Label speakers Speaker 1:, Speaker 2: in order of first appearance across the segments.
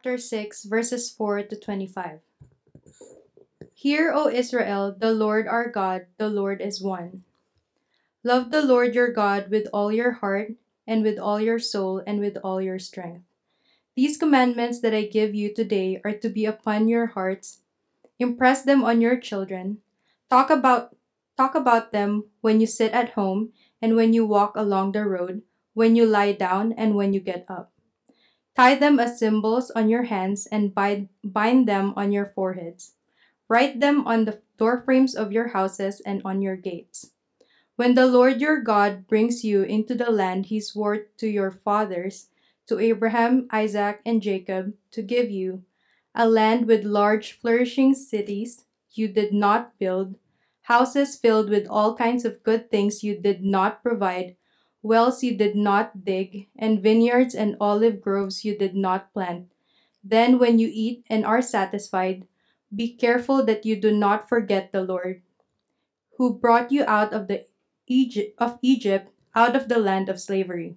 Speaker 1: chapter 6, verses 4 to 25. Hear, O Israel, the Lord our God, the Lord is one. Love the Lord your God with all your heart, and with all your soul, and with all your strength. These commandments that I give you today are to be upon your hearts. Impress them on your children. Talk about talk about them when you sit at home and when you walk along the road, when you lie down and when you get up. Tie them as symbols on your hands and bind, them on your foreheads. Write them on the doorframes of your houses and on your gates. When the Lord your God brings you into the land he swore to your fathers, to Abraham, Isaac, and Jacob, to give you, a land with large flourishing cities you did not build, houses filled with all kinds of good things you did not provide, wells you did not dig, and vineyards and olive groves you did not plant. Then, when you eat and are satisfied, be careful that you do not forget the Lord, who brought you out of the Egypt of Egypt, out of the land of slavery.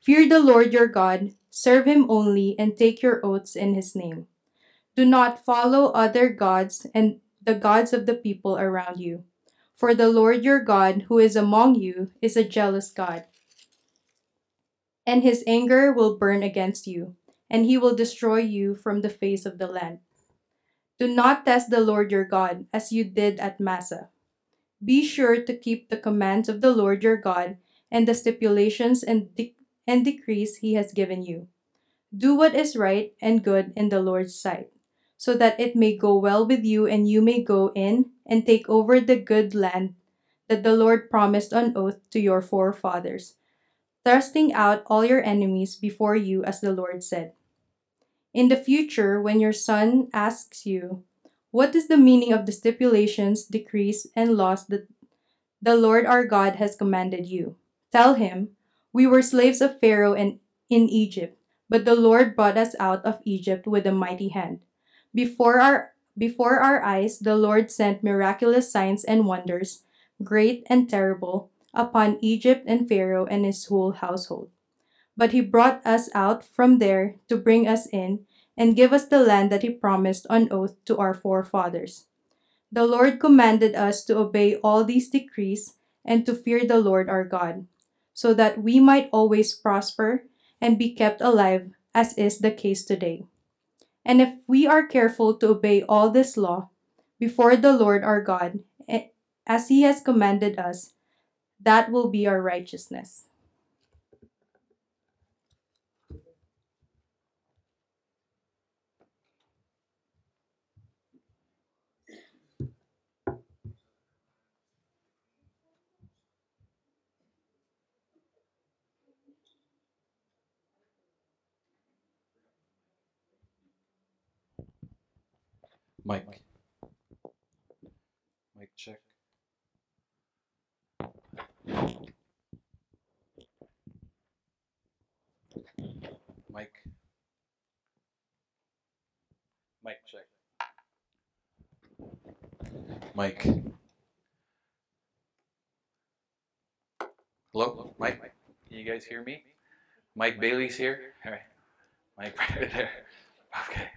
Speaker 1: Fear the Lord your God, serve him only, and take your oaths in his name. Do not follow other gods and the gods of the people around you. For the Lord your God, who is among you, is a jealous God. And his anger will burn against you, and he will destroy you from the face of the land. Do not test the Lord your God as you did at Massah. Be sure to keep the commands of the Lord your God and the stipulations and, de- and decrees he has given you. Do what is right and good in the Lord's sight, so that it may go well with you and you may go in and take over the good land that the Lord promised on oath to your forefathers, thrusting out all your enemies before you, as the Lord said. In the future, when your son asks you, What is the meaning of the stipulations, decrees, and laws that the Lord our God has commanded you? Tell him, We were slaves of Pharaoh and in Egypt, but the Lord brought us out of Egypt with a mighty hand. Before our before our eyes, the Lord sent miraculous signs and wonders, great and terrible, upon Egypt and Pharaoh and his whole household. But he brought us out from there to bring us in and give us the land that he promised on oath to our forefathers. The Lord commanded us to obey all these decrees and to fear the Lord our God, so that we might always prosper and be kept alive, as is the case today. And if we are careful to obey all this law before the Lord our God, eh, as he has commanded us, that will be our righteousness.
Speaker 2: Mike. Mike check. Mike. Mike check. Mike. Hello, Mike. Can you guys hear me? Mike Bailey's here. All right. Mike right there. Okay.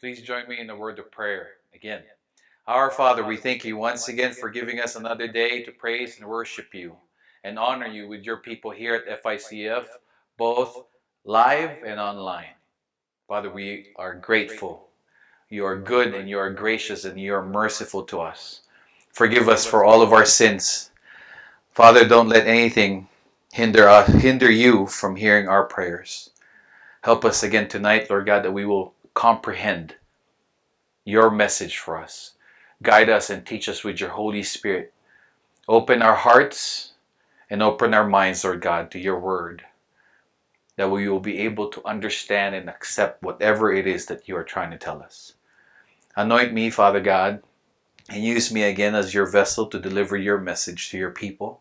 Speaker 2: Please join me in the word of prayer again. Our Father, we thank you once again for giving us another day to praise and worship you and honor you with your people here at FICF, both live and online. Father, we are grateful. You are good and you are gracious and you are merciful to us. Forgive us for all of our sins. Father, don't let anything hinder us, hinder you from hearing our prayers. Help us again tonight, Lord God, that we will comprehend your message for us. Guide us and teach us with your Holy Spirit. Open our hearts and open our minds, Lord God, to your word, that we will be able to understand and accept whatever it is that you are trying to tell us. Anoint me, Father God, and use me again as your vessel to deliver your message to your people.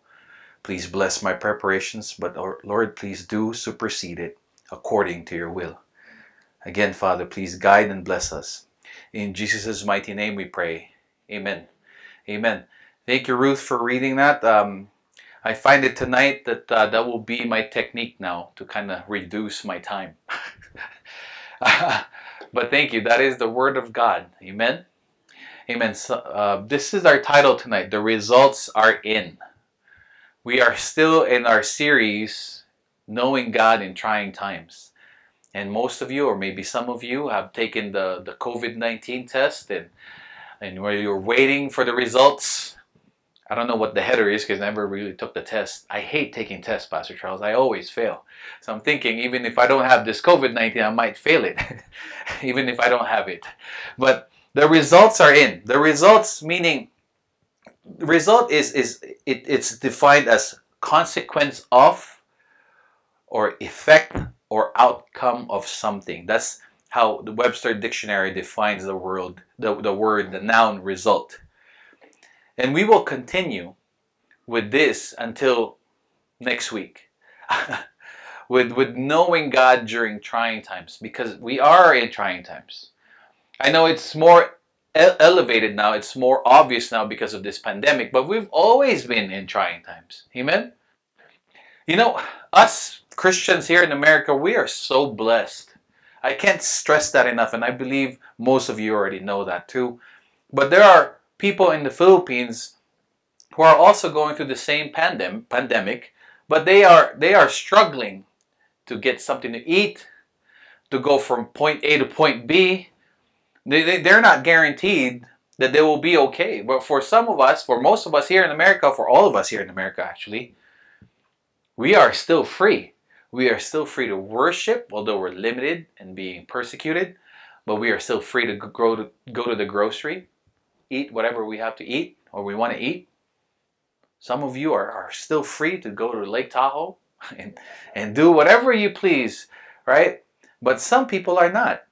Speaker 2: Please bless my preparations, but Lord, please do supersede it according to your will. Again, Father, please guide and bless us. In Jesus' mighty name we pray. Amen. Amen. Thank you, Ruth, for reading that. Um, I find it tonight that uh, that will be my technique now to kind of reduce my time. but thank you. That is the Word of God. Amen. Amen. So, uh, this is our title tonight. The results are in. We are still in our series, Knowing God in Trying Times. And most of you, or maybe some of you, have taken the, the COVID 19 test and, and where you're waiting for the results I don't know what the header is because I never really took the test. I hate taking tests, Pastor Charles. I always fail. So I'm thinking even if I don't have this COVID-19, I might fail it, even if I don't have it. But the results are in. The results meaning, the result is, is it, it's defined as consequence of or effect or outcome of something. That's how the Webster Dictionary defines the word, the, the word, the noun result. And we will continue with this until next week. with with knowing God during trying times because we are in trying times. I know it's more elevated now, it's more obvious now because of this pandemic, but we've always been in trying times. Amen. You know, us Christians here in America, we are so blessed. I can't stress that enough and I believe most of you already know that too. But there are people in the Philippines who are also going through the same pandem- pandemic, but they are they are struggling to get something to eat, to go from point A to point B. They, they, they're not guaranteed that they will be okay. But for some of us, for most of us here in America, for all of us here in America actually, we are still free. We are still free to worship, although we're limited and being persecuted, but we are still free to go to, go to the grocery eat whatever we have to eat or we want to eat. Some of you are, are still free to go to Lake Tahoe and, and do whatever you please, right? But some people are not.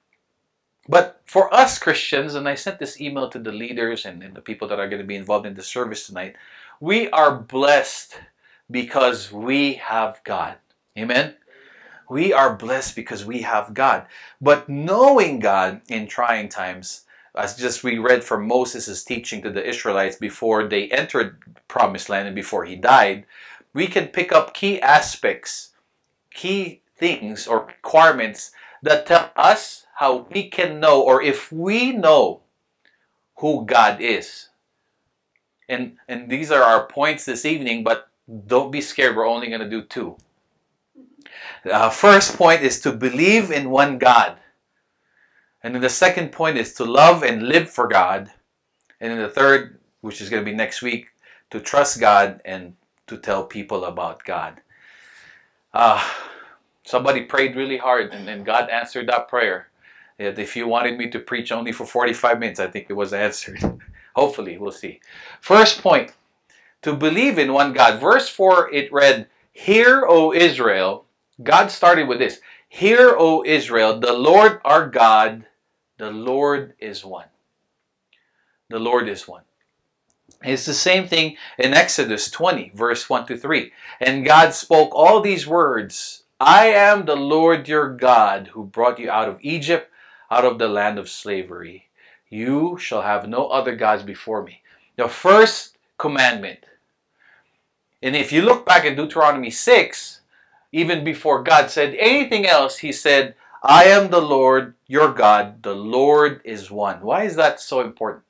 Speaker 2: But for us Christians, and I sent this email to the leaders and, and the people that are going to be involved in the service tonight, we are blessed because we have God. Amen? We are blessed because we have God. But knowing God in trying times as just we read from Moses' teaching to the Israelites before they entered promised land and before he died, we can pick up key aspects, key things or requirements that tell us how we can know or if we know who God is. And and these are our points this evening, but don't be scared, we're only going to do two. Uh, first point is to believe in one God. And then the second point is to love and live for God. And then the third, which is going to be next week, to trust God and to tell people about God. Uh, somebody prayed really hard and, and God answered that prayer. If you wanted me to preach only for 45 minutes, I think it was answered. Hopefully, we'll see. First point, to believe in one God. Verse 4, it read, Hear, O Israel. God started with this. Hear, O Israel, the Lord our God, the Lord is one. The Lord is one. It's the same thing in Exodus 20, verse 1 to 3. And God spoke all these words I am the Lord your God who brought you out of Egypt, out of the land of slavery. You shall have no other gods before me. The first commandment. And if you look back at Deuteronomy 6, even before God said anything else, He said, I am the Lord your God. The Lord is one. Why is that so important?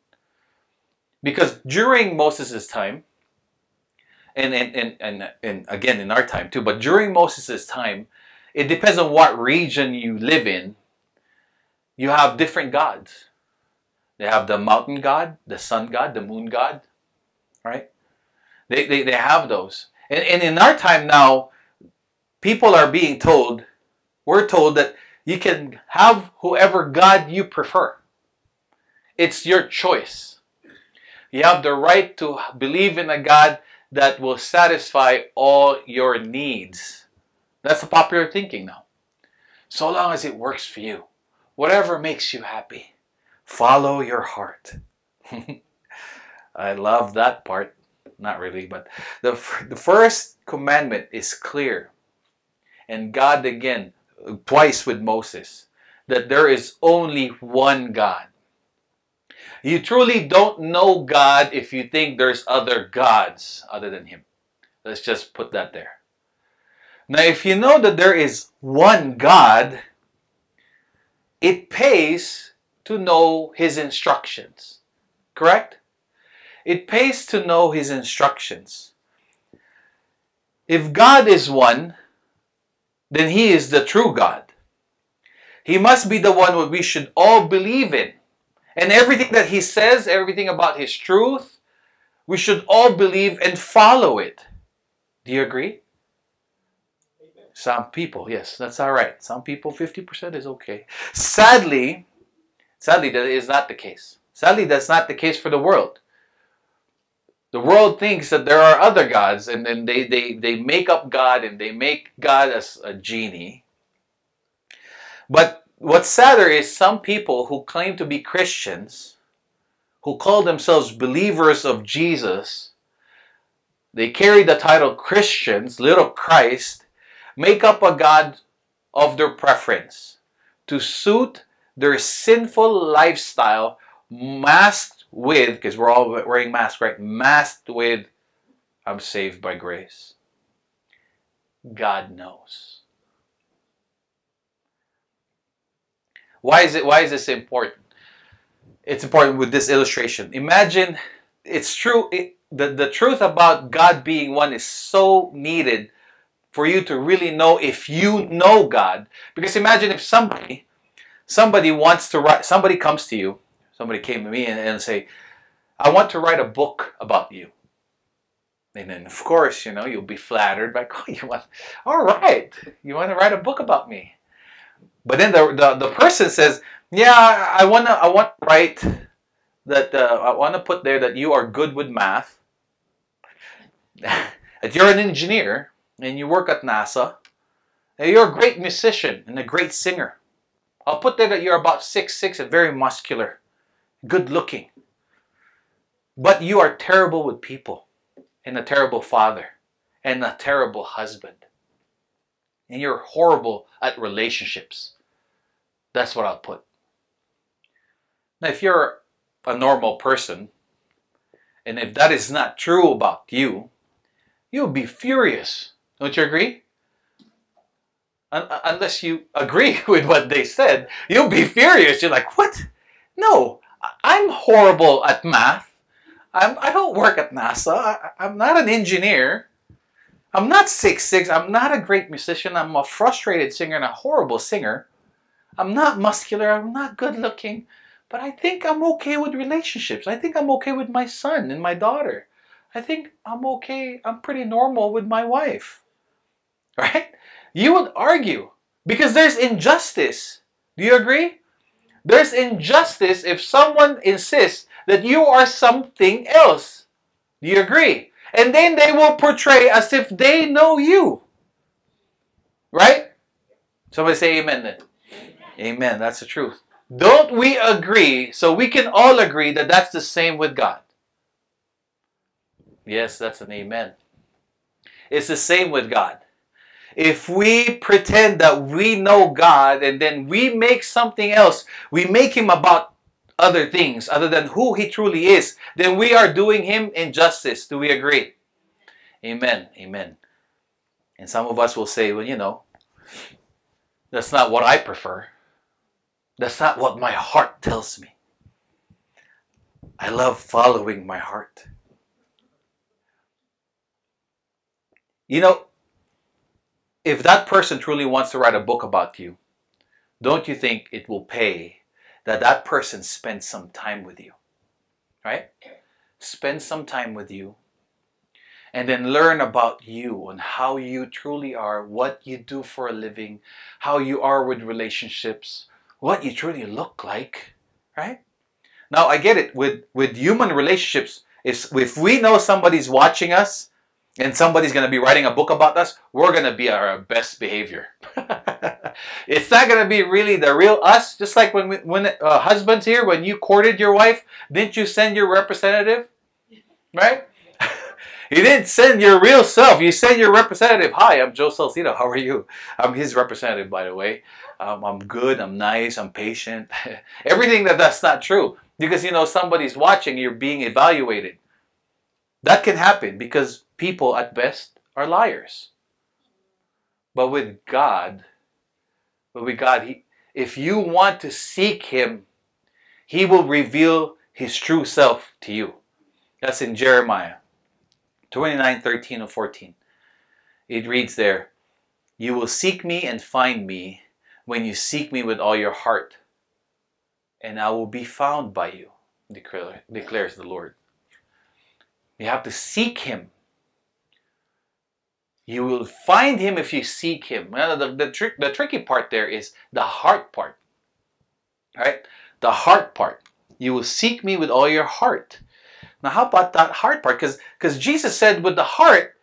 Speaker 2: Because during Moses' time, and, and, and, and, and again in our time too, but during Moses' time, it depends on what region you live in. You have different gods. They have the mountain god, the sun god, the moon god, right? They, they, they have those. And, and in our time now, people are being told, we're told that you can have whoever God you prefer. It's your choice. You have the right to believe in a God that will satisfy all your needs. That's the popular thinking now. So long as it works for you, whatever makes you happy, follow your heart. I love that part. Not really, but the, the first commandment is clear. And God again twice with Moses that there is only one God. You truly don't know God if you think there's other gods other than Him. Let's just put that there. Now, if you know that there is one God, it pays to know His instructions. Correct? It pays to know His instructions. If God is one, then He is the true God. He must be the one that we should all believe in. And everything that He says, everything about His truth, we should all believe and follow it. Do you agree? Some people, yes, that's all right. Some people, 50% is okay. Sadly, sadly, that is not the case. Sadly, that's not the case for the world. The world thinks that there are other gods, and then they, they, they make up God and they make God as a genie. But what's sadder is some people who claim to be Christians, who call themselves believers of Jesus, they carry the title Christians, little Christ, make up a God of their preference to suit their sinful lifestyle masked with, because we're all wearing masks, right? Masked with, I'm saved by grace. God knows. Why is it? Why is this important? It's important with this illustration. Imagine, it's true. It, the, the truth about God being one is so needed for you to really know if you know God. Because imagine if somebody, somebody wants to write, somebody comes to you, somebody came to me and, and say, I want to write a book about you. And then, of course, you know, you'll be flattered by, oh, you want, all right, you want to write a book about me. But then the, the, the person says, yeah, I want to I want to write that, uh, I want to put there that you are good with math, that you're an engineer, and you work at NASA, and you're a great musician and a great singer. I'll put there that you're about six six and very muscular, good looking. But you are terrible with people, and a terrible father, and a terrible husband. And you're horrible at relationships. That's what I'll put. Now, if you're a normal person, and if that is not true about you, you'll be furious. Don't you agree? unless you agree with what they said, you'll be furious. You're like, what? No, I'm horrible at math. I'm, I don't work at NASA. I, I'm not an engineer. I'm not six six. I'm not a great musician. I'm a frustrated singer and a horrible singer. I'm not muscular. I'm not good looking. But I think I'm okay with relationships. I think I'm okay with my son and my daughter. I think I'm okay. I'm pretty normal with my wife. Right? You would argue because there's injustice. Do you agree? There's injustice if someone insists that you are something else. Do you agree? And then they will portray as if they know you. Right? Somebody say amen then. Amen. That's the truth. Don't we agree so we can all agree that that's the same with God? Yes, that's an amen. It's the same with God. If we pretend that we know God and then we make something else, we make Him about other things other than who He truly is, then we are doing Him injustice. Do we agree? Amen. Amen. And some of us will say, well, you know, that's not what I prefer. That's not what my heart tells me. I love following my heart. You know, if that person truly wants to write a book about you, don't you think it will pay that that person spend some time with you? Right? Spend some time with you and then learn about you and how you truly are, what you do for a living, how you are with relationships, what you truly look like, right? Now I get it with with human relationships. If if we know somebody's watching us and somebody's going to be writing a book about us, we're going to be our best behavior. it's not going to be really the real us. Just like when we, when uh, husbands here, when you courted your wife, didn't you send your representative, right? you didn't send your real self. You sent your representative. Hi, I'm Joe Salcido. How are you? I'm his representative, by the way. Um, I'm good. I'm nice. I'm patient. Everything that that's not true because you know somebody's watching. You're being evaluated. That can happen because people at best are liars. But with God, but with God, he, if you want to seek Him, He will reveal His true self to you. That's in Jeremiah 29 13 and 14. It reads there, You will seek me and find me when you seek me with all your heart, and I will be found by you, declares the Lord. You have to seek Him. You will find Him if you seek Him. Now, the, the, the tricky part there is the heart part. Right? The heart part. You will seek me with all your heart. Now, how about that heart part? Because Jesus said, with the heart,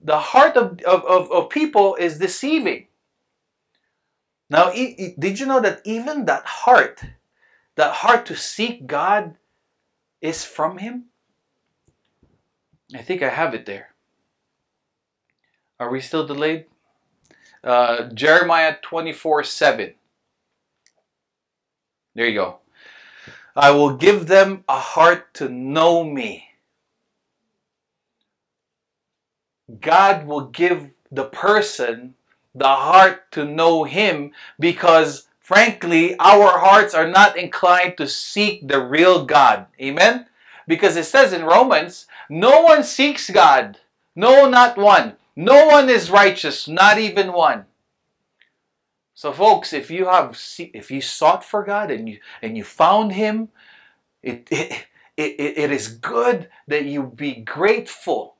Speaker 2: the heart of, of, of, of people is deceiving. Now, did you know that even that heart, that heart to seek God, is from Him? I think I have it there. Are we still delayed? Uh, Jeremiah 24 7. There you go. I will give them a heart to know me. God will give the person the heart to know Him because, frankly, our hearts are not inclined to seek the real God. Amen? Because it says in Romans, no one seeks God. No, not one. No one is righteous, not even one. So, folks, if you have if you sought for God and you and you found Him, it it, it, it is good that you be grateful.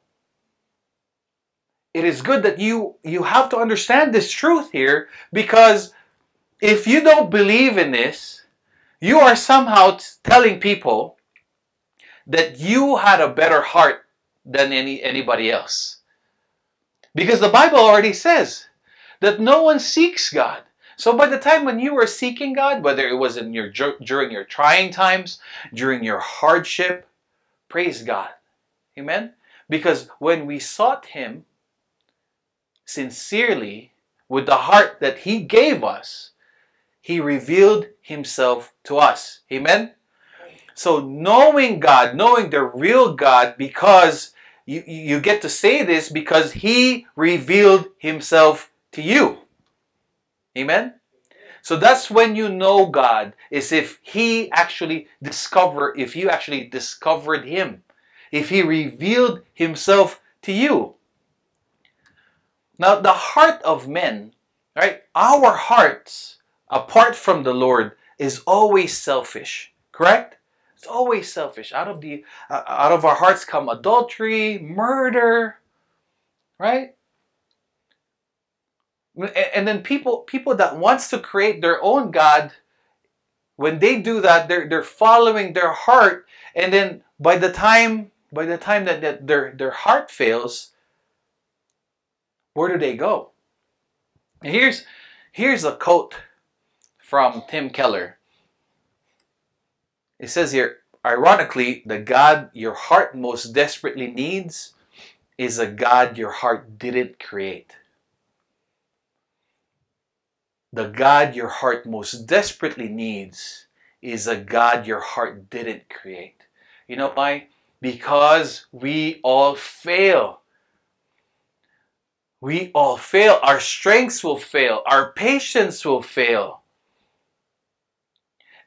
Speaker 2: It is good that you you have to understand this truth here because if you don't believe in this, you are somehow telling people that you had a better heart than any anybody else. Because the Bible already says that no one seeks God. So by the time when you were seeking God, whether it was in your during your trying times, during your hardship, praise God. Amen. Because when we sought him sincerely with the heart that he gave us, he revealed himself to us. Amen. So knowing God, knowing the real God, because you, you get to say this because He revealed Himself to you. Amen? So that's when you know God, is if He actually discover, if you actually discovered Him, if He revealed Himself to you. Now, the heart of men, right? Our hearts, apart from the Lord, is always selfish, correct? It's always selfish. Out of the uh, out of our hearts come adultery, murder, right? And then people people that wants to create their own god, when they do that, they're they're following their heart, and then by the time by the time that, that their their heart fails, where do they go? And here's here's a quote from Tim Keller. It says here, ironically, the God your heart most desperately needs is a God your heart didn't create. The God your heart most desperately needs is a God your heart didn't create. You know why? Because we all fail. We all fail. Our strengths will fail. Our patience will fail.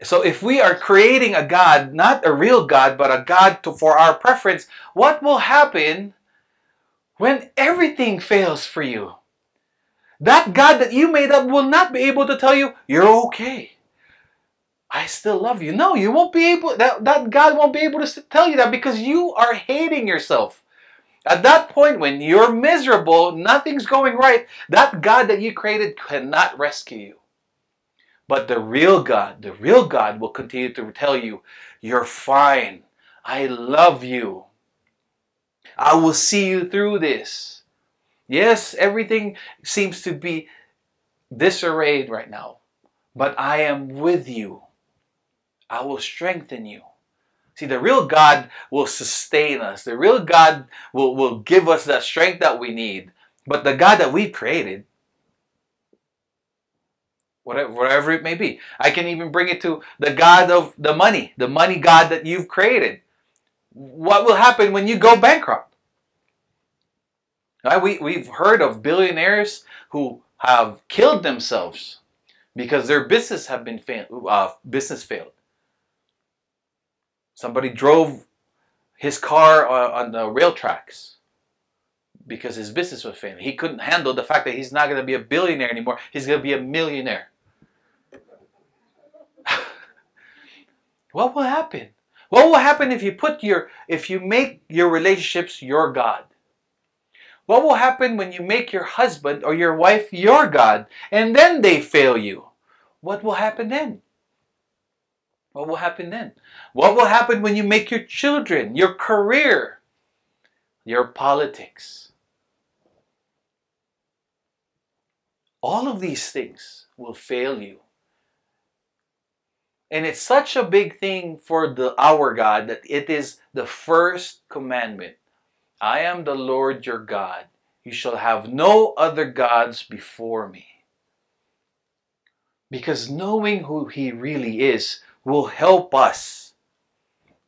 Speaker 2: So if we are creating a God, not a real God, but a God to, for our preference, what will happen when everything fails for you? That God that you made up will not be able to tell you, you're okay. I still love you. No, you won't be able, that, that God won't be able to tell you that because you are hating yourself. At that point, when you're miserable, nothing's going right, that God that you created cannot rescue you. But the real God, the real God will continue to tell you, you're fine. I love you. I will see you through this. Yes, everything seems to be disarrayed right now, but I am with you. I will strengthen you. See, the real God will sustain us. The real God will, will give us that strength that we need. But the God that we created, whatever, whatever it may be. I can even bring it to the God of the money, the money God that you've created. What will happen when you go bankrupt? Right? We, we've heard of billionaires who have killed themselves because their business have been failed, uh, business failed. Somebody drove his car uh, on the rail tracks because his business was failing. He couldn't handle the fact that he's not going to be a billionaire anymore. He's going to be a millionaire. What will happen? What will happen if you put your if you make your relationships your god? What will happen when you make your husband or your wife your god and then they fail you? What will happen then? What will happen then? What will happen when you make your children, your career, your politics? All of these things will fail you. And it's such a big thing for the our God that it is the first commandment. I am the Lord your God. You shall have no other gods before me. Because knowing who he really is will help us.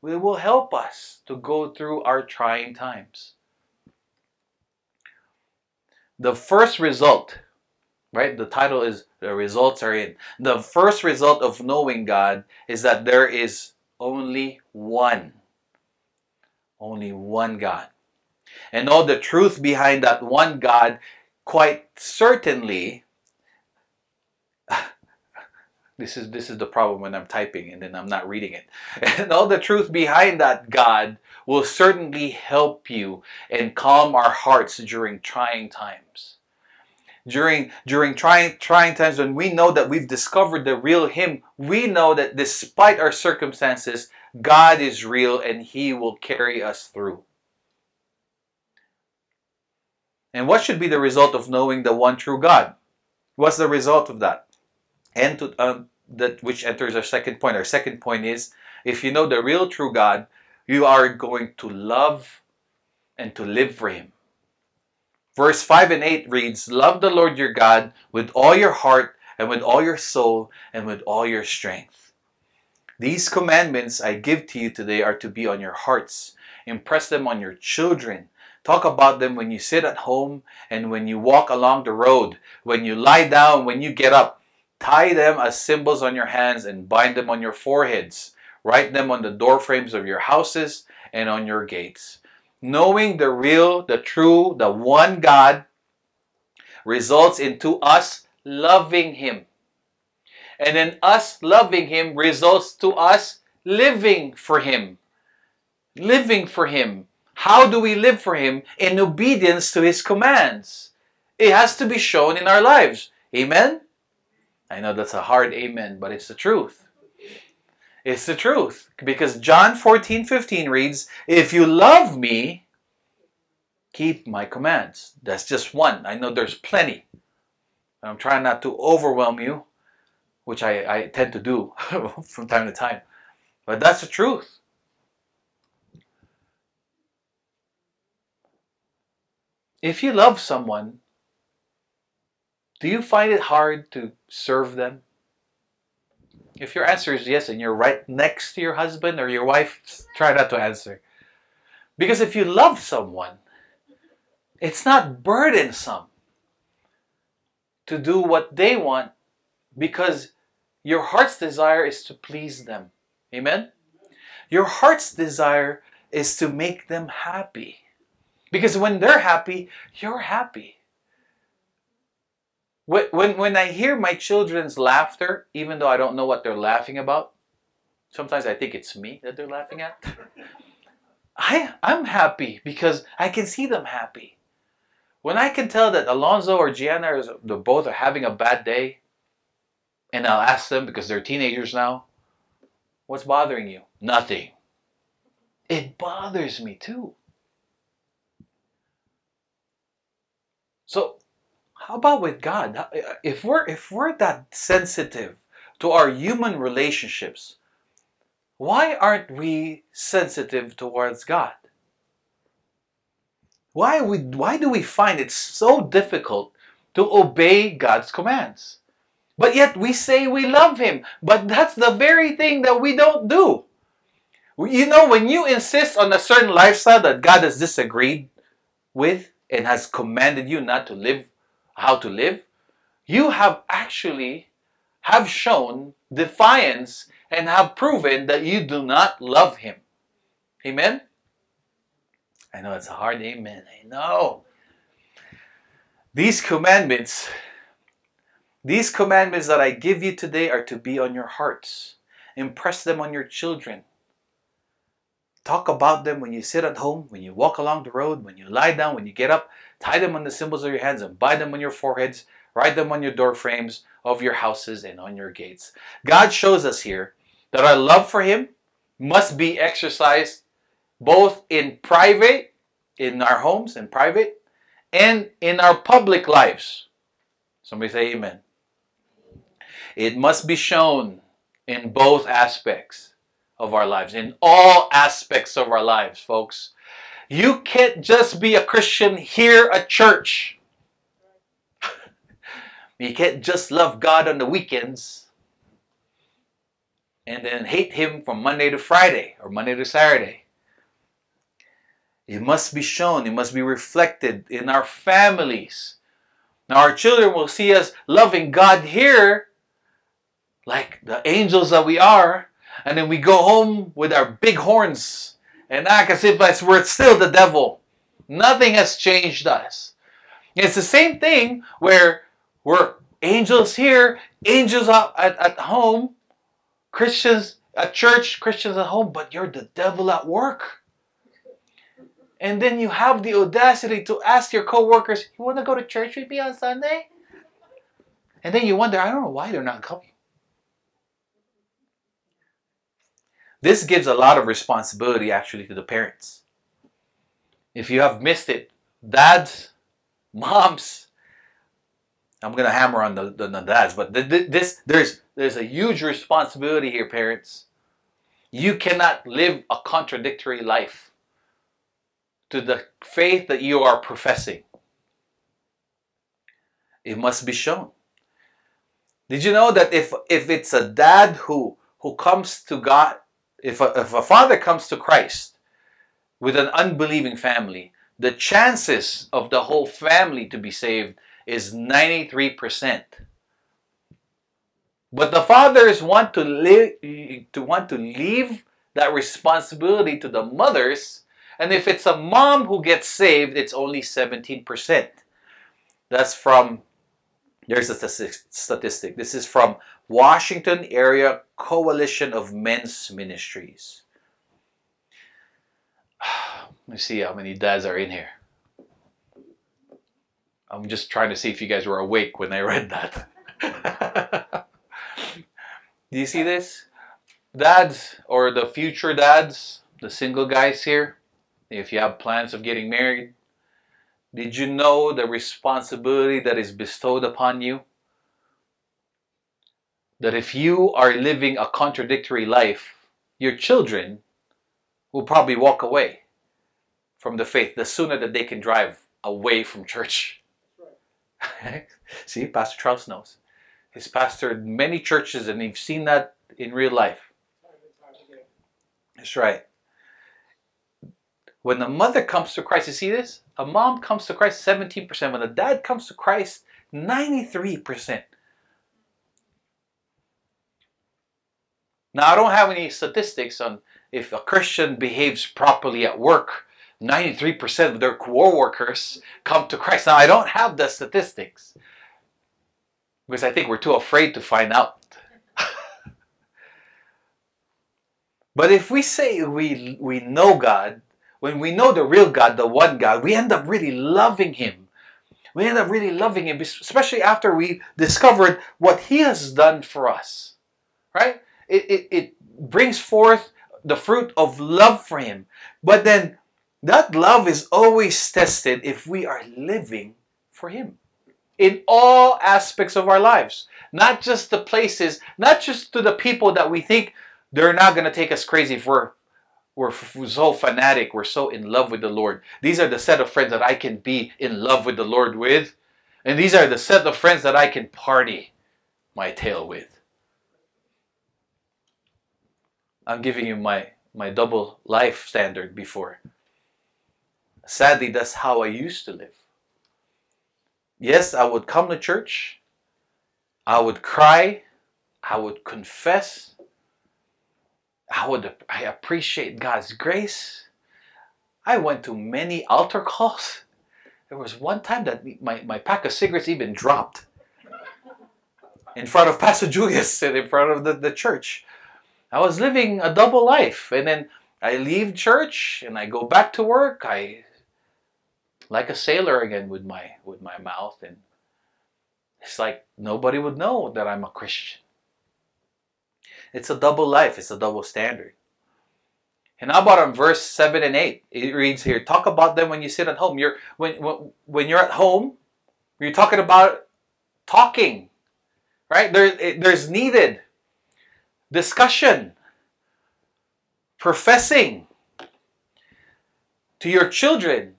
Speaker 2: It will help us to go through our trying times. The first result, right? The title is The Results Are In. The first result of knowing God is that there is only one. Only one God. And all the truth behind that one God quite certainly this is this is the problem when I'm typing and then I'm not reading it. And all the truth behind that God will certainly help you and calm our hearts during trying times. During during trying trying times when we know that we've discovered the real him, we know that despite our circumstances, God is real and he will carry us through. And what should be the result of knowing the one true God? What's the result of that? And to, uh, that which enters our second point. Our second point is if you know the real true God, you are going to love and to live for Him. Verse 5 and 8 reads, Love the Lord your God with all your heart and with all your soul and with all your strength. These commandments I give to you today are to be on your hearts. Impress them on your children. Talk about them when you sit at home and when you walk along the road, when you lie down, when you get up. Tie them as symbols on your hands and bind them on your foreheads. Write them on the doorframes of your houses and on your gates. Knowing the real, the true, the one God results into us loving Him. And then us loving Him results to us living for Him. Living for Him. How do we live for Him? In obedience to His commands. It has to be shown in our lives. Amen? I know that's a hard amen, but it's the truth. It's the truth. Because John 14, 15 reads, If you love me, keep my commands. That's just one. I know there's plenty. I'm trying not to overwhelm you, which I, I tend to do from time to time. But that's the truth. If you love someone, do you find it hard to serve them? If your answer is yes and you're right next to your husband or your wife, try not to answer. Because if you love someone, it's not burdensome to do what they want because your heart's desire is to please them. Amen? Your heart's desire is to make them happy. Because when they're happy, you're happy. When, when, I hear my children's laughter, even though I don't know what they're laughing about, sometimes I think it's me that they're laughing at. I, I'm happy because I can see them happy. When I can tell that Alonzo or Gianna is, they're both are having a bad day, and I'll ask them because they're teenagers now, what's bothering you? Nothing. It bothers me too. So, how about with God? Uh, if we're if we're that sensitive to our human relationships, why aren't we sensitive towards God? Why we why do we find it so difficult to obey God's commands? But yet we say we love him, but that's the very thing that we don't do. You know, when you insist on a certain lifestyle that God has disagreed with, and has commanded you not to live how to live, you have actually have shown defiance and have proven that you do not love him. Amen? I know it's a hard amen. I know. These commandments, these commandments that I give you today are to be on your hearts. Impress them on your children. Talk about them when you sit at home, when you walk along the road, when you lie down, when you get up. Tie them on the symbols of your hands and bind them on your foreheads. Write them on your door frames of your houses and on your gates. God shows us here that our love for Him must be exercised both in private, in our homes, in private, and in our public lives. Somebody say amen. It must be shown in both aspects of our lives, in all aspects of our lives, folks. You can't just be a Christian here at church. you can't just love God on the weekends and then hate Him from Monday to Friday or Monday to Saturday. It must be shown, it must be reflected in our families. Now, our children will see us loving God here, like the angels that we are, and then we go home with our big horns and act as if we're still the devil. Nothing has changed us. It's the same thing where we're angels here, angels at, at home, Christians at church, Christians at home, but you're the devil at work. And then you have the audacity to ask your coworkers, "You want to go to church with me on Sunday?" And then you wonder, I don't know why they're not coming. This gives a lot of responsibility actually to the parents. If you have missed it, dads, moms, I'm gonna hammer on the, the, the dads, but this there's there's a huge responsibility here, parents. You cannot live a contradictory life to the faith that you are professing. It must be shown. Did you know that if if it's a dad who who comes to God if a, if a father comes to Christ with an unbelieving family, the chances of the whole family to be saved is 93%. But the fathers want to live to want to leave that responsibility to the mothers, and if it's a mom who gets saved, it's only 17%. That's from there's a statistic. This is from Washington Area Coalition of Men's Ministries. Let me see how many dads are in here. I'm just trying to see if you guys were awake when I read that. Do you see this? Dads, or the future dads, the single guys here, if you have plans of getting married, did you know the responsibility that is bestowed upon you? That if you are living a contradictory life, your children will probably walk away from the faith the sooner that they can drive away from church. See, Pastor Charles knows. He's pastored many churches and he's seen that in real life. That's right. When the mother comes to Christ, you see this? A mom comes to Christ 17%. When a dad comes to Christ, 93%. Now, I don't have any statistics on if a Christian behaves properly at work. 93% of their co-workers come to Christ. Now, I don't have the statistics because I think we're too afraid to find out. but if we say we, we know God, when we know the real God, the one God, we end up really loving Him. We end up really loving Him, especially after we discovered what He has done for us. Right? It, it, it brings forth the fruit of love for Him. But then that love is always tested if we are living for Him in all aspects of our lives. Not just the places, not just to the people that we think they're not going to take us crazy if we're we're so fanatic, we're so in love with the Lord. These are the set of friends that I can be in love with the Lord with. And these are the set of friends that I can party my tail with. I'm giving you my, my double life standard before. Sadly, that's how I used to live. Yes, I would come to church, I would cry, I would confess, I would I appreciate God's grace. I went to many altar calls. There was one time that my, my pack of cigarettes even dropped in front of Pastor Julius and in front of the, the church. I was living a double life. And then I leave church and I go back to work. I like a sailor again with my with my mouth and it's like nobody would know that I'm a Christian. It's a double life, it's a double standard. And how about on verse 7 and 8? It reads here, talk about them when you sit at home. You're when when, when you're at home, you're talking about talking. Right? There, there's needed discussion, professing to your children,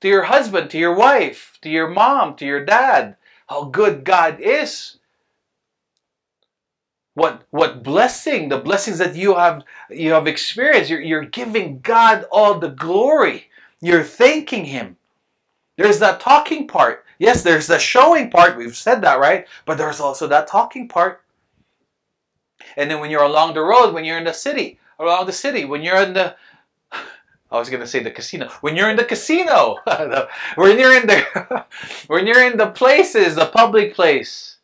Speaker 2: to your husband, to your wife, to your mom, to your dad, how good God is. What what blessing, the blessings that you have you have experienced. You're, you're giving God all the glory. You're thanking Him. There's that talking part. Yes, there's the showing part. We've said that, right? But there's also that talking part. And then when you're along the road, when you're in the city, around the city, when you're in the I was gonna say the casino. When you're in the casino, when you're in the when you're in the places, the public place.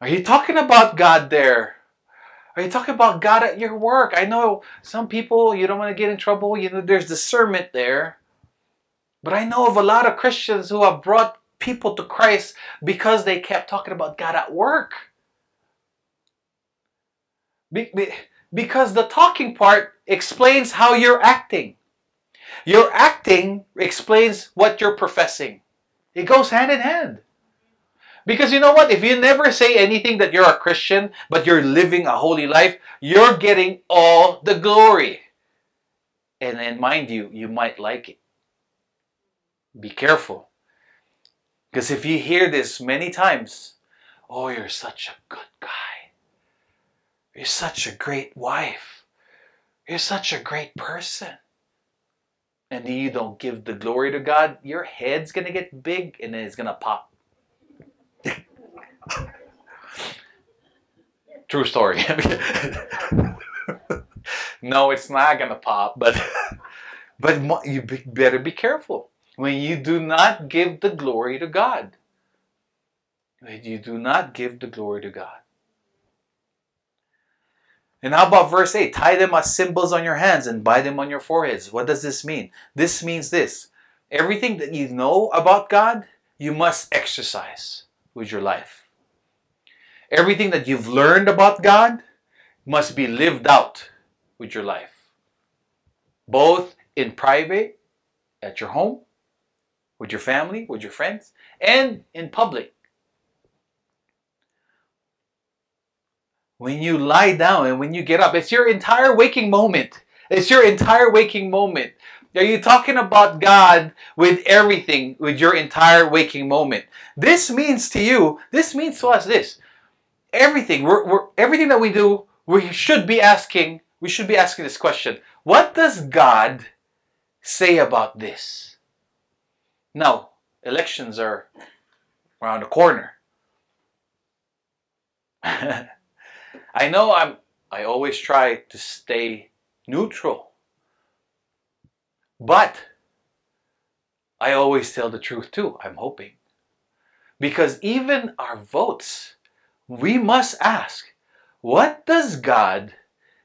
Speaker 2: Are you talking about God there? Are you talking about God at your work? I know some people you don't want to get in trouble. You know, there's discernment there. But I know of a lot of Christians who have brought people to Christ because they kept talking about God at work. Be, be, because the talking part explains how you're acting. Your acting explains what you're professing. It goes hand in hand. Because you know what? If you never say anything that you're a Christian, but you're living a holy life, you're getting all the glory. And then, mind you, you might like it. Be careful. Because if you hear this many times, oh, you're such a good guy. You're such a great wife. You're such a great person. And you don't give the glory to God, your head's going to get big and it's going to pop. True story. no, it's not going to pop, but but you better be careful when you do not give the glory to God. When you do not give the glory to God. And how about verse 8? Tie them as symbols on your hands and bind them on your foreheads. What does this mean? This means this everything that you know about God, you must exercise with your life. Everything that you've learned about God must be lived out with your life, both in private, at your home, with your family, with your friends, and in public when you lie down and when you get up. It's your entire waking moment. It's your entire waking moment. Are you talking about God with everything, with your entire waking moment? This means to you, this means to us this. Everything, we're, we're, everything that we do, we should be asking, we should be asking this question. What does God say about this? Now, elections are around the corner. I know I'm I always try to stay neutral. But I always tell the truth too, I'm hoping. Because even our votes, we must ask, what does God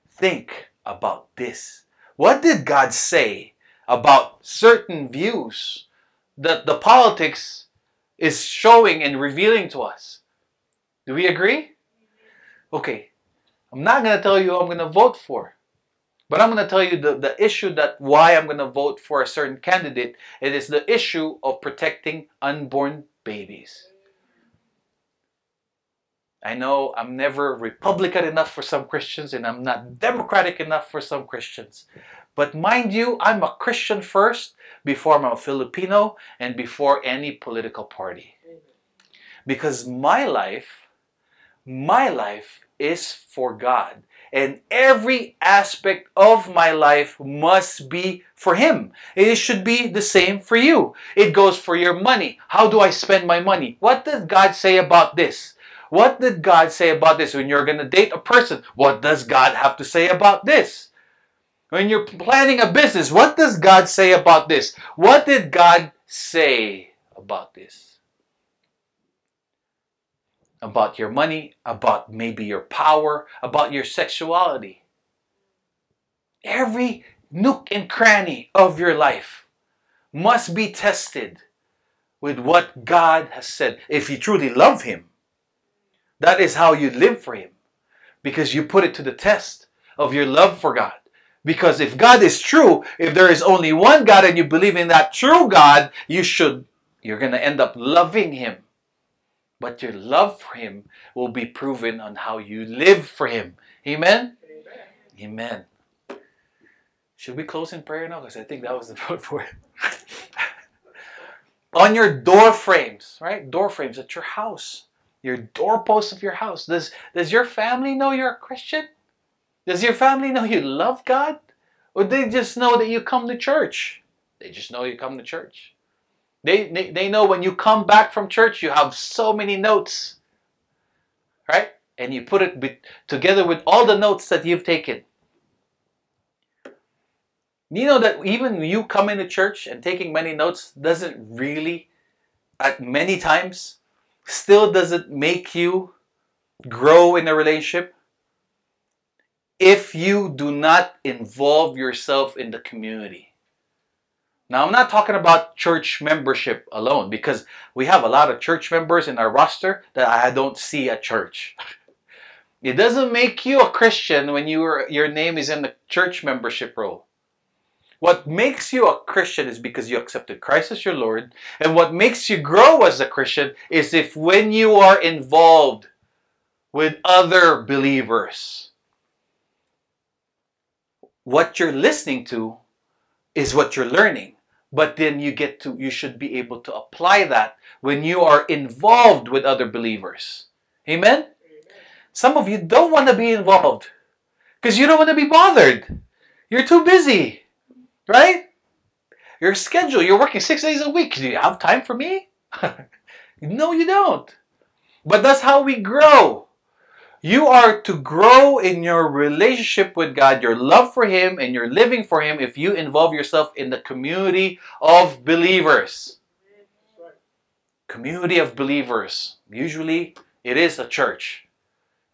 Speaker 2: think about this? What did God say about certain views that the politics is showing and revealing to us? Do we agree? Okay, I'm not going to tell you I'm going to vote for. But I'm going to tell you the, the issue that why I'm going to vote for a certain candidate. It is the issue of protecting unborn babies. I know I'm never Republican enough for some Christians and I'm not Democratic enough for some Christians. But mind you, I'm a Christian first before I'm a Filipino and before any political party. Because my life, my life is for God. and every aspect of my life must be for Him. It should be the same for you. It goes for your money. How do I spend my money? What does God say about this? What did God say about this? When you're going to date a person, what does God have to say about this? When you're planning a business, what does God say about this? What did God say about this? About your money, about maybe your power, about your sexuality. Every nook and cranny of your life must be tested with what God has said. If you truly love Him, that is how you live for Him. Because you put it to the test of your love for God. Because if God is true, if there is only one God and you believe in that true God, you should, you're going to end up loving Him. But your love for Him will be proven on how you live for Him. Amen? Amen. Amen. Should we close in prayer now? Because I think that was the vote for it. on your door frames, right? Door frames at your house your doorposts of your house. Does, does your family know you're a Christian? Does your family know you love God? Or they just know that you come to church? They just know you come to church. They, they, know when you come back from church, you have so many notes. Right? And you put it together with all the notes that you've taken. You know that even you come into church and taking many notes doesn't really, at many times, still doesn't make you grow in a relationship if you do not involve yourself in the community. Now, I'm not talking about church membership alone because we have a lot of church members in our roster that I don't see at church. It doesn't make you a Christian when you your name is in the church membership roll. What makes you a Christian is because you accepted Christ as your Lord. And what makes you grow as a Christian is if when you are involved with other believers, what you're listening to is what you're learning. But then you get to, you should be able to apply that when you are involved with other believers. Amen? Some of you don't want to be involved because you don't want to be bothered. You're too busy. Right? Your schedule, you're working six days a week. Do you have time for me? no, you don't. But that's how we grow. You are to grow in your relationship with God, your love for Him, and your living for Him if you involve yourself in the community of believers. Community of believers. Usually it is a church.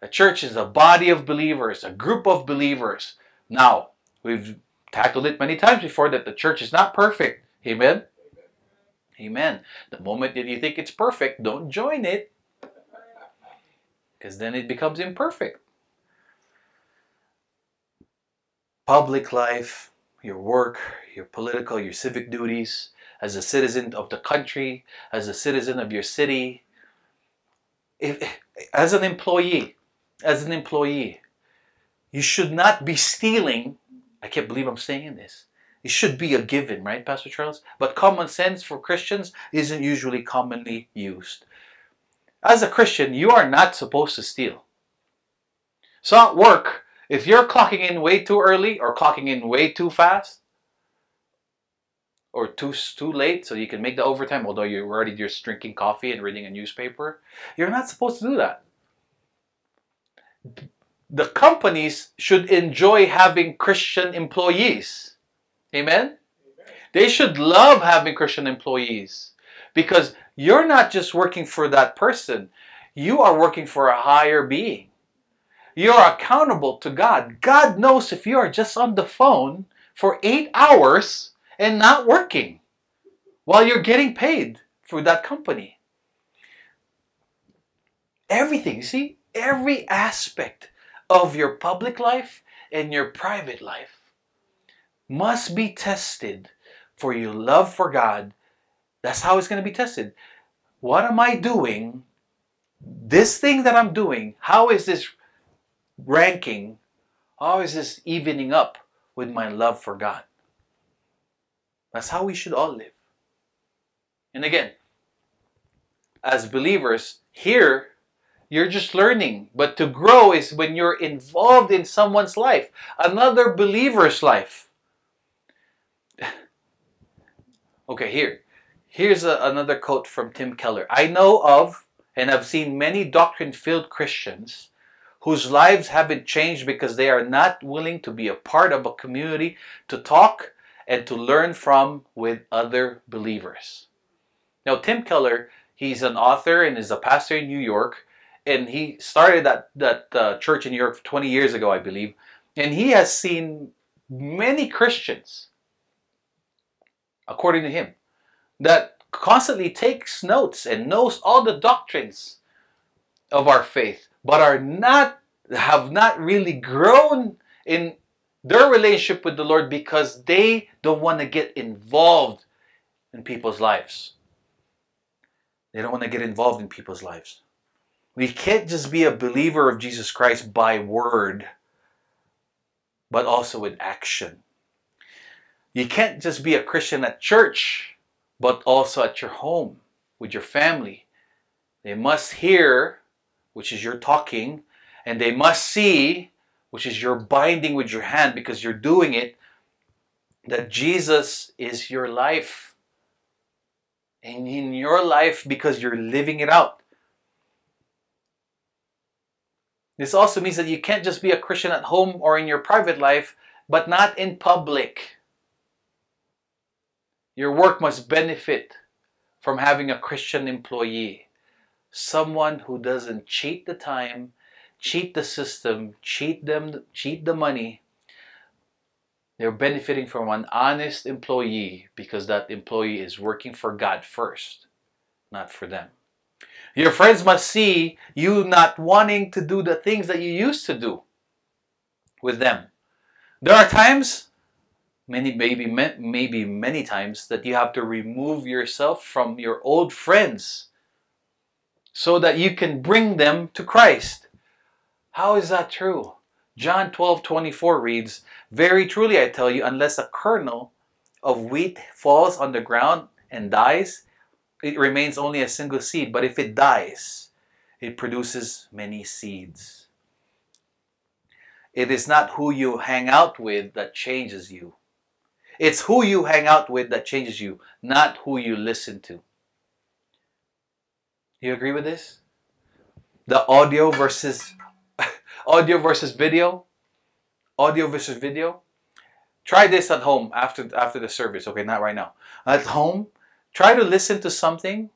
Speaker 2: A church is a body of believers, a group of believers. Now, we've tackled it many times before that the church is not perfect. Amen? Amen. The moment that you think it's perfect, don't join it. Because then it becomes imperfect. Public life, your work, your political, your civic duties, as a citizen of the country, as a citizen of your city, if, as an employee, as an employee, you should not be stealing I can't believe I'm saying this. It should be a given, right, Pastor Charles? But common sense for Christians isn't usually commonly used. As a Christian, you are not supposed to steal. So at work, if you're clocking in way too early or clocking in way too fast or too too late so you can make the overtime although you're already just drinking coffee and reading a newspaper, you're not supposed to do that the companies should enjoy having Christian employees. Amen? Amen? They should love having Christian employees because you're not just working for that person, you are working for a higher being. You're accountable to God. God knows if you are just on the phone for eight hours and not working while you're getting paid for that company. Everything, see, every aspect of your public life and your private life must be tested for your love for God. That's how it's going to be tested. What am I doing? This thing that I'm doing, how is this ranking? How is this evening up with my love for God? That's how we should all live. And again, as believers here you're just learning. But to grow is when you're involved in someone's life, another believer's life. okay, here. Here's a, another quote from Tim Keller. I know of and have seen many doctrine filled Christians whose lives haven't changed because they are not willing to be a part of a community to talk and to learn from with other believers. Now, Tim Keller, he's an author and is a pastor in New York, and he started that that uh, church in New York 20 years ago, I believe, and he has seen many Christians, according to him, that constantly takes notes and knows all the doctrines of our faith, but are not have not really grown in their relationship with the Lord because they don't want to get involved in people's lives. They don't want to get involved in people's lives. We can't just be a believer of Jesus Christ by word, but also in action. You can't just be a Christian at church, but also at your home with your family. They must hear, which is your talking, and they must see, which is your binding with your hand because you're doing it, that Jesus is your life. And in your life because you're living it out. This also means that you can't just be a Christian at home or in your private life, but not in public. Your work must benefit from having a Christian employee, someone who doesn't cheat the time, cheat the system, cheat them, cheat the money. They're benefiting from an honest employee because that employee is working for God first, not for them. Your friends must see you not wanting to do the things that you used to do with them. There are times, many maybe maybe many times that you have to remove yourself from your old friends so that you can bring them to Christ. How is that true? John 12 24 reads, Very truly I tell you, unless a kernel of wheat falls on the ground and dies, it remains only a single seed. But if it dies, it produces many seeds. It is not who you hang out with that changes you. It's who you hang out with that changes you, not who you listen to. You agree with this? The audio versus audio versus video, audio versus video. Try this at home after after the service. Okay, not right now. At home, try to listen to something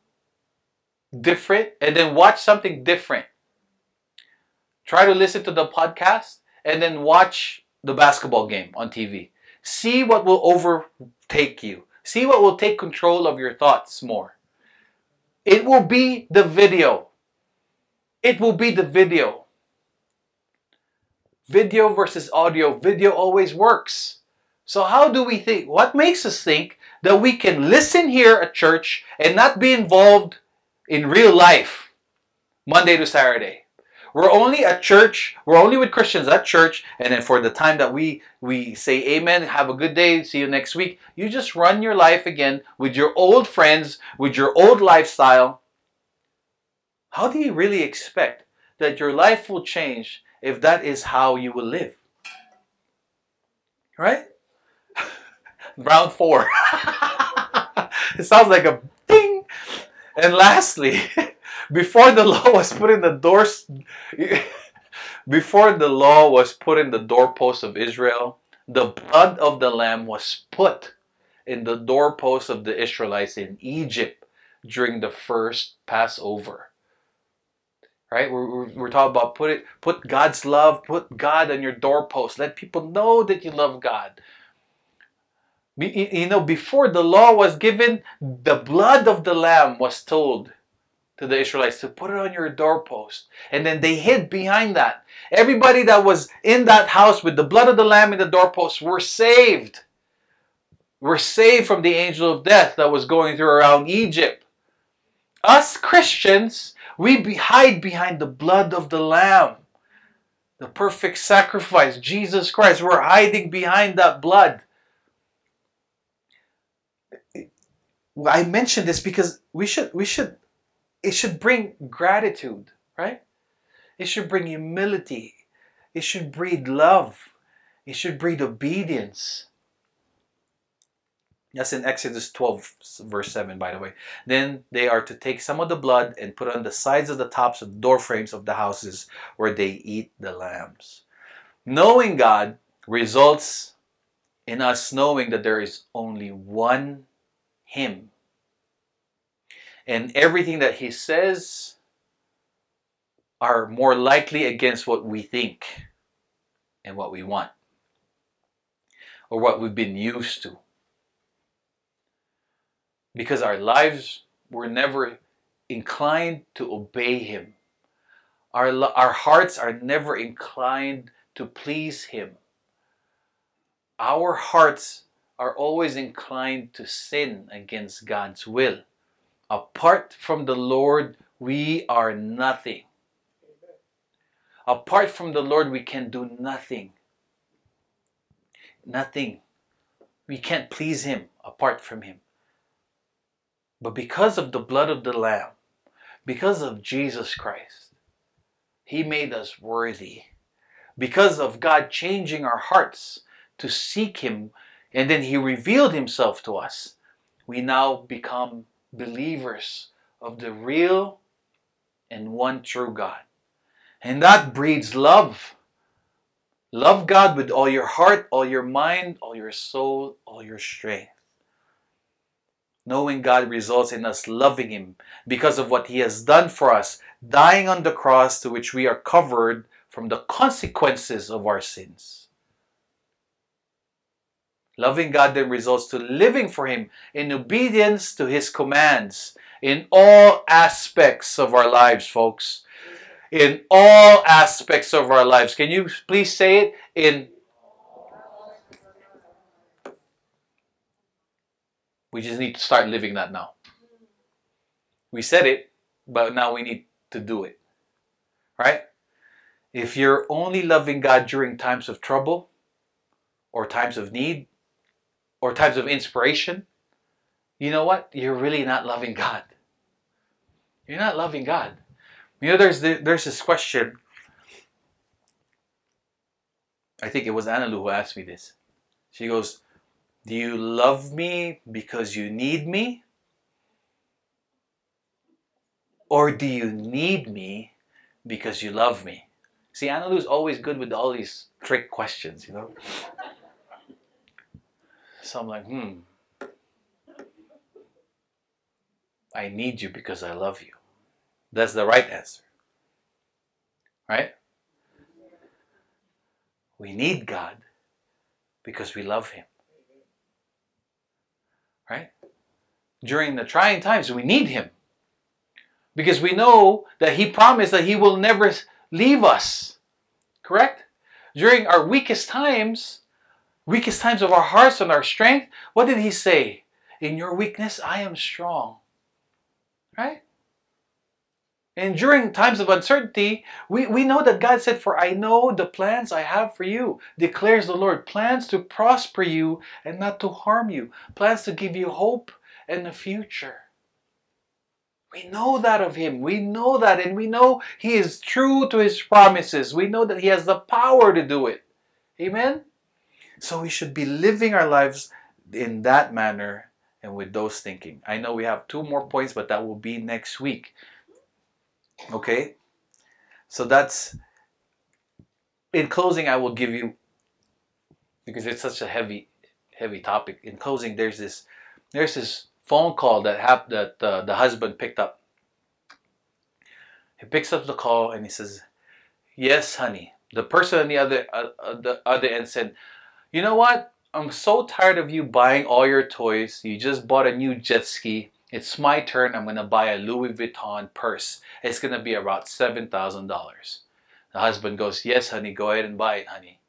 Speaker 2: different and then watch something different. Try to listen to the podcast and then watch the basketball game on TV. See what will overtake you. See what will take control of your thoughts more. It will be the video. It will be the video. Video versus audio. Video always works. So how do we think? What makes us think that we can listen here at church and not be involved in real life Monday to Saturday? We're only at church, we're only with Christians at church, and then for the time that we we say amen, have a good day, see you next week, you just run your life again with your old friends, with your old lifestyle. How do you really expect that your life will change if that is how you will live. Right? Round four. it sounds like a ding. And lastly, before the law was put in the doors, before the law was put in the doorposts of Israel, the blood of the lamb was put in the doorposts of the Israelites in Egypt during the first Passover right? We're, we're, talking about put it, put God's love, put God on your doorpost. Let people know that you love God. You know, before the law was given, the blood of the lamb was told to the Israelites to put it on your doorpost. And then they hid behind that. Everybody that was in that house with the blood of the lamb in the doorpost were saved. Were saved from the angel of death that was going through around Egypt. Us Christians, we hide behind the blood of the Lamb, the perfect sacrifice, Jesus Christ. We're hiding behind that blood. I mentioned this because we should we should it should bring gratitude, right? It should bring humility. It should breed love. It should breed obedience. That's in Exodus 12, verse 7, by the way. Then they are to take some of the blood and put on the sides of the tops of door frames of the houses where they eat the lambs. Knowing God results in us knowing that there is only one Him. And everything that He says are more likely against what we think and what we want or what we've been used to. Because our lives were never inclined to obey Him. Our, our hearts are never inclined to please Him. Our hearts are always inclined to sin against God's will. Apart from the Lord, we are nothing. Apart from the Lord, we can do nothing. Nothing. We can't please Him apart from Him. But because of the blood of the Lamb, because of Jesus Christ, He made us worthy. Because of God changing our hearts to seek Him, and then He revealed Himself to us, we now become believers of the real and one true God. And that breeds love. Love God with all your heart, all your mind, all your soul, all your strength. Knowing God results in us loving Him because of what He has done for us, dying on the cross to which we are covered from the consequences of our sins. Loving God then results to living for Him in obedience to His commands in all aspects of our lives, folks in all aspects of our lives. Can you please say it in We just need to start living that now. We said it, but now we need to do it. Right? If you're only loving God during times of trouble, or times of need, or times of inspiration, you know what? You're really not loving God. You're not loving God. You know, there's the, there's this question. I think it was Annalu who asked me this. She goes, "Do you love me because you need me, or do you need me because you love me?" See, is always good with all these trick questions, you know. So I'm like, hmm. I need you because I love you. That's the right answer. Right? We need God because we love Him. Right? During the trying times, we need Him because we know that He promised that He will never leave us. Correct? During our weakest times, weakest times of our hearts and our strength, what did He say? In your weakness, I am strong. Right? And during times of uncertainty, we, we know that God said, For I know the plans I have for you, declares the Lord. Plans to prosper you and not to harm you. Plans to give you hope and a future. We know that of Him. We know that, and we know He is true to His promises. We know that He has the power to do it. Amen? So we should be living our lives in that manner and with those thinking. I know we have two more points, but that will be next week. Okay? So that's in closing I will give you because it's such a heavy heavy topic. In closing there's this there's this phone call that hap- that uh, the husband picked up. He picks up the call and he says, "Yes, honey." The person on the other uh, uh, the other end said, "You know what? I'm so tired of you buying all your toys. You just bought a new jet ski. It's my turn. I'm going to buy a Louis Vuitton purse. It's going to be about $7,000. The husband goes, yes, honey, go ahead and buy it, honey.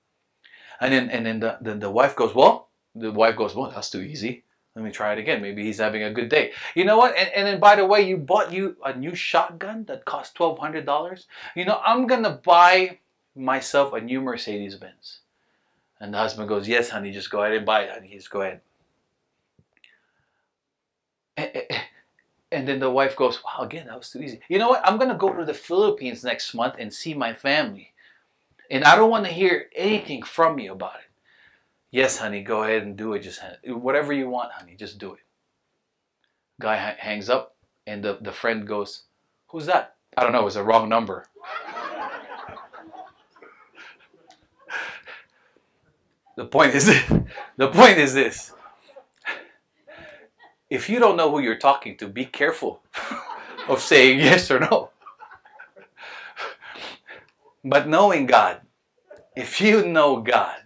Speaker 2: And then, and then the, the, the wife goes, well, the wife goes, well, that's too easy. Let me try it again. Maybe he's having a good day. You know what? And, and then, by the way, you bought you a new shotgun that cost $1,200. You know, I'm going to buy myself a new Mercedes Benz. And the husband goes, yes, honey, just go ahead and buy it, honey. Just go ahead. Eh, eh, eh. And then the wife goes, Wow, again, that was too easy. You know what? I'm going to go to the Philippines next month and see my family. And I don't want to hear anything from you about it. Yes, honey, go ahead and do it. Just whatever you want, honey, just do it. Guy hangs up, and the, the friend goes, Who's that? I don't know, it was a wrong number. The point is the point is this. If you don't know who you're talking to, be careful of saying yes or no. But knowing God, if you know God,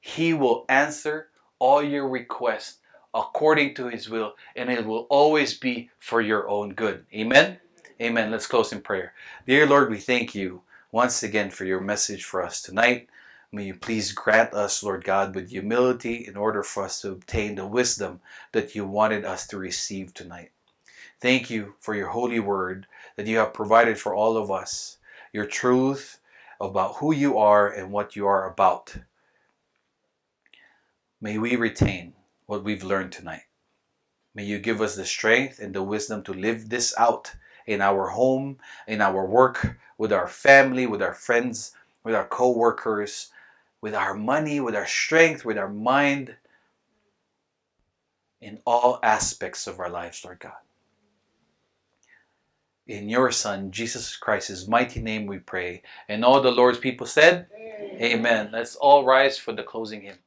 Speaker 2: He will answer all your requests according to His will, and it will always be for your own good. Amen? Amen. Let's close in prayer. Dear Lord, we thank you once again for your message for us tonight. May you please grant us, Lord God, with humility in order for us to obtain the wisdom that you wanted us to receive tonight. Thank you for your holy word that you have provided for all of us, your truth about who you are and what you are about. May we retain what we've learned tonight. May you give us the strength and the wisdom to live this out in our home, in our work, with our family, with our friends, with our co workers, with our money, with our strength, with our mind, in all aspects of our lives, Lord God. In your Son, Jesus Christ's mighty name we pray. And all the Lord's people said, Amen. Amen. Let's all rise for the closing hymn.